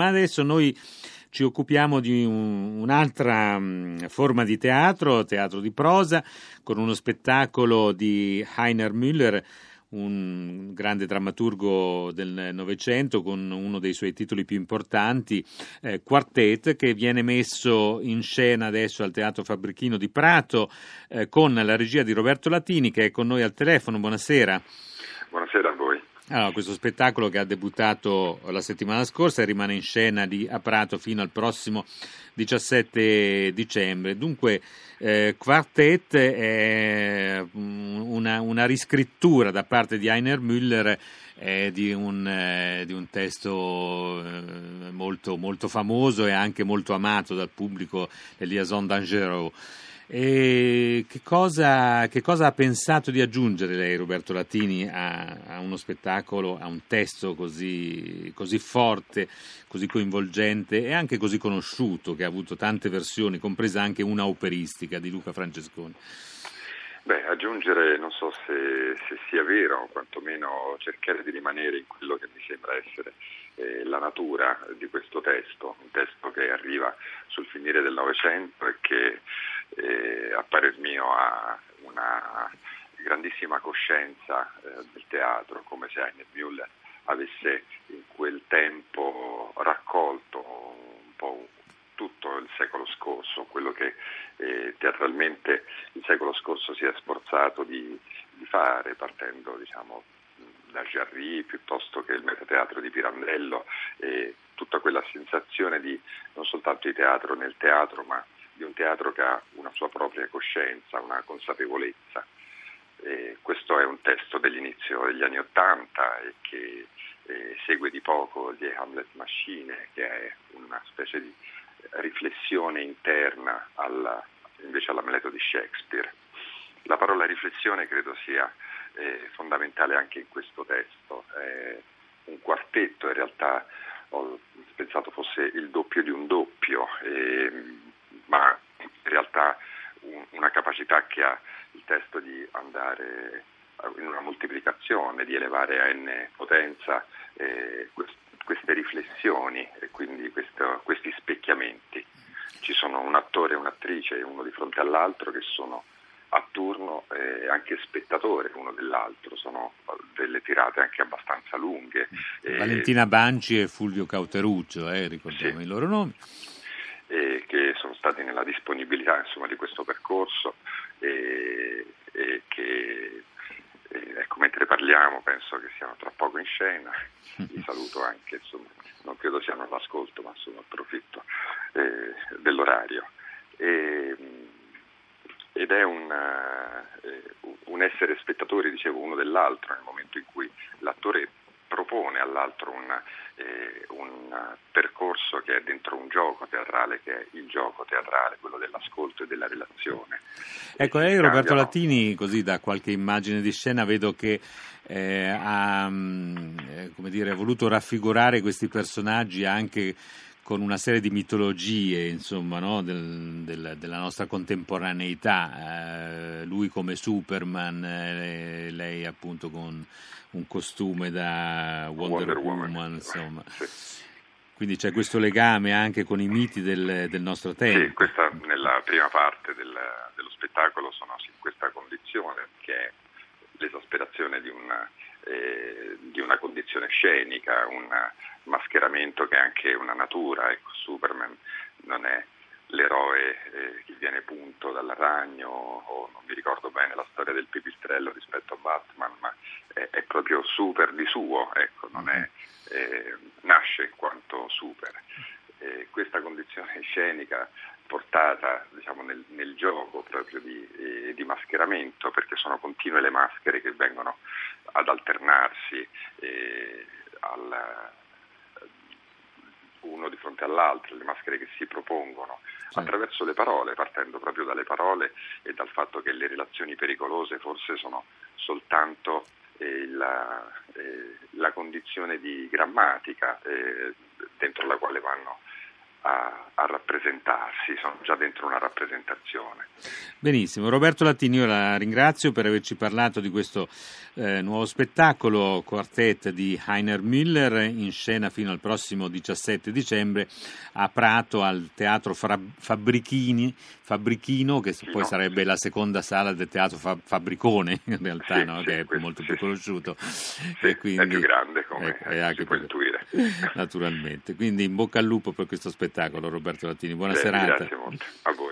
Ma adesso noi ci occupiamo di un, un'altra um, forma di teatro, teatro di prosa, con uno spettacolo di Heiner Müller, un grande drammaturgo del Novecento con uno dei suoi titoli più importanti, eh, Quartet, che viene messo in scena adesso al Teatro Fabbrichino di Prato eh, con la regia di Roberto Latini che è con noi al telefono. Buonasera. Buonasera a voi. Allora, questo spettacolo che ha debuttato la settimana scorsa e rimane in scena di a Prato fino al prossimo 17 dicembre. Dunque, eh, Quartet è una, una, riscrittura da parte di Heiner Müller eh, di, un, eh, di, un, testo eh, molto, molto, famoso e anche molto amato dal pubblico, Eliason Dangereux. E che cosa, che cosa, ha pensato di aggiungere lei, Roberto Latini, a, a uno spettacolo, a un testo così, così, forte, così coinvolgente e anche così conosciuto, che ha avuto tante versioni, compresa anche una operistica di Luca Francesconi? Beh, aggiungere non so se, se sia vero, o quantomeno cercare di rimanere in quello che mi sembra essere eh, la natura di questo testo, un testo che arriva sul finire del Novecento e che eh, a parer mio ha una grandissima coscienza eh, del teatro, come se Heine Müller avesse in quel tempo raccolto un po' tutto il secolo scorso, quello che eh, teatralmente il secolo scorso si è sforzato di, di fare, partendo diciamo, da Jarry piuttosto che il metateatro di Pirandello e tutta quella sensazione di non soltanto di teatro nel teatro, ma di un teatro che ha una sua propria coscienza, una consapevolezza. E questo è un testo dell'inizio degli anni Ottanta e che eh, segue di poco gli Hamlet Machine, che è una specie di riflessione interna alla, invece all'Amleto di Shakespeare. La parola riflessione credo sia eh, fondamentale anche in questo testo. È un quartetto, in realtà ho pensato fosse il doppio di un doppio. Eh, ma in realtà un, una capacità che ha il testo di andare in una moltiplicazione, di elevare a n potenza eh, quest, queste riflessioni e quindi questo, questi specchiamenti. Ci sono un attore e un'attrice, uno di fronte all'altro, che sono a turno e anche spettatore uno dell'altro, sono delle tirate anche abbastanza lunghe. Valentina Banci e Fulvio Cauteruccio, eh, ricordiamo sì. i loro nomi eh, che sono stati nella disponibilità insomma, di questo percorso e, e che ecco, mentre parliamo penso che siano tra poco in scena, li saluto anche, insomma, non credo siano all'ascolto ma insomma approfitto eh, dell'orario. E, ed è un, eh, un essere spettatori, dicevo, uno dell'altro nel momento in cui l'attore propone all'altro un, eh, un, percorso che è dentro un gioco teatrale, che è il gioco teatrale, quello dell'ascolto e della relazione. Ecco, lei Roberto Latini, così da qualche immagine di scena, vedo che eh, ha, mm, eh, dire, ha voluto raffigurare questi personaggi anche con una serie di mitologie insomma, no? del, del, della nostra contemporaneità, eh, lui come Superman, eh, lei appunto con un costume da Wonder, Wonder Woman, Woman, insomma. Sì. Quindi c'è questo legame anche con i miti del, del nostro tempo. Sì, questa nella prima parte del, dello spettacolo sono in questa condizione che è l'esasperazione di una, eh, di una condizione scenica, un mascheramento che è anche una natura. Ecco, Superman non è l'eroe eh, che viene punto dal ragno o non mi ricordo bene la storia del pipistrello rispetto a Batman, ma è, è proprio super di suo, ecco, è, eh, nasce in quanto super. Eh, questa condizione scenica portata diciamo, nel, nel, gioco proprio di, eh, di, mascheramento, perché sono continue le maschere che vengono ad alternarsi eh, al, uno di fronte all'altro, le maschere che si propongono sì. attraverso le parole, partendo proprio dalle parole e dal fatto che le relazioni pericolose forse sono soltanto eh, la, eh, la, condizione di grammatica eh, dentro la quale vanno a, a, rappresentarsi, sono già dentro una rappresentazione. Benissimo, Roberto Latini, io la ringrazio per averci parlato di questo eh, nuovo spettacolo, Quartet di Heiner Müller, in scena fino al prossimo 17 dicembre a Prato al Teatro Fabbrichini, Fabbrichino, che poi sarebbe la seconda sala del Teatro Fabbricone, in realtà, sì, no? sì, che è questo, molto sì, più conosciuto. Sì, quindi, è più grande come ecco, si può intuire. Naturalmente, quindi in bocca al lupo per questo spettacolo Roberto Latini, buona Beh, serata. Grazie molto, a voi.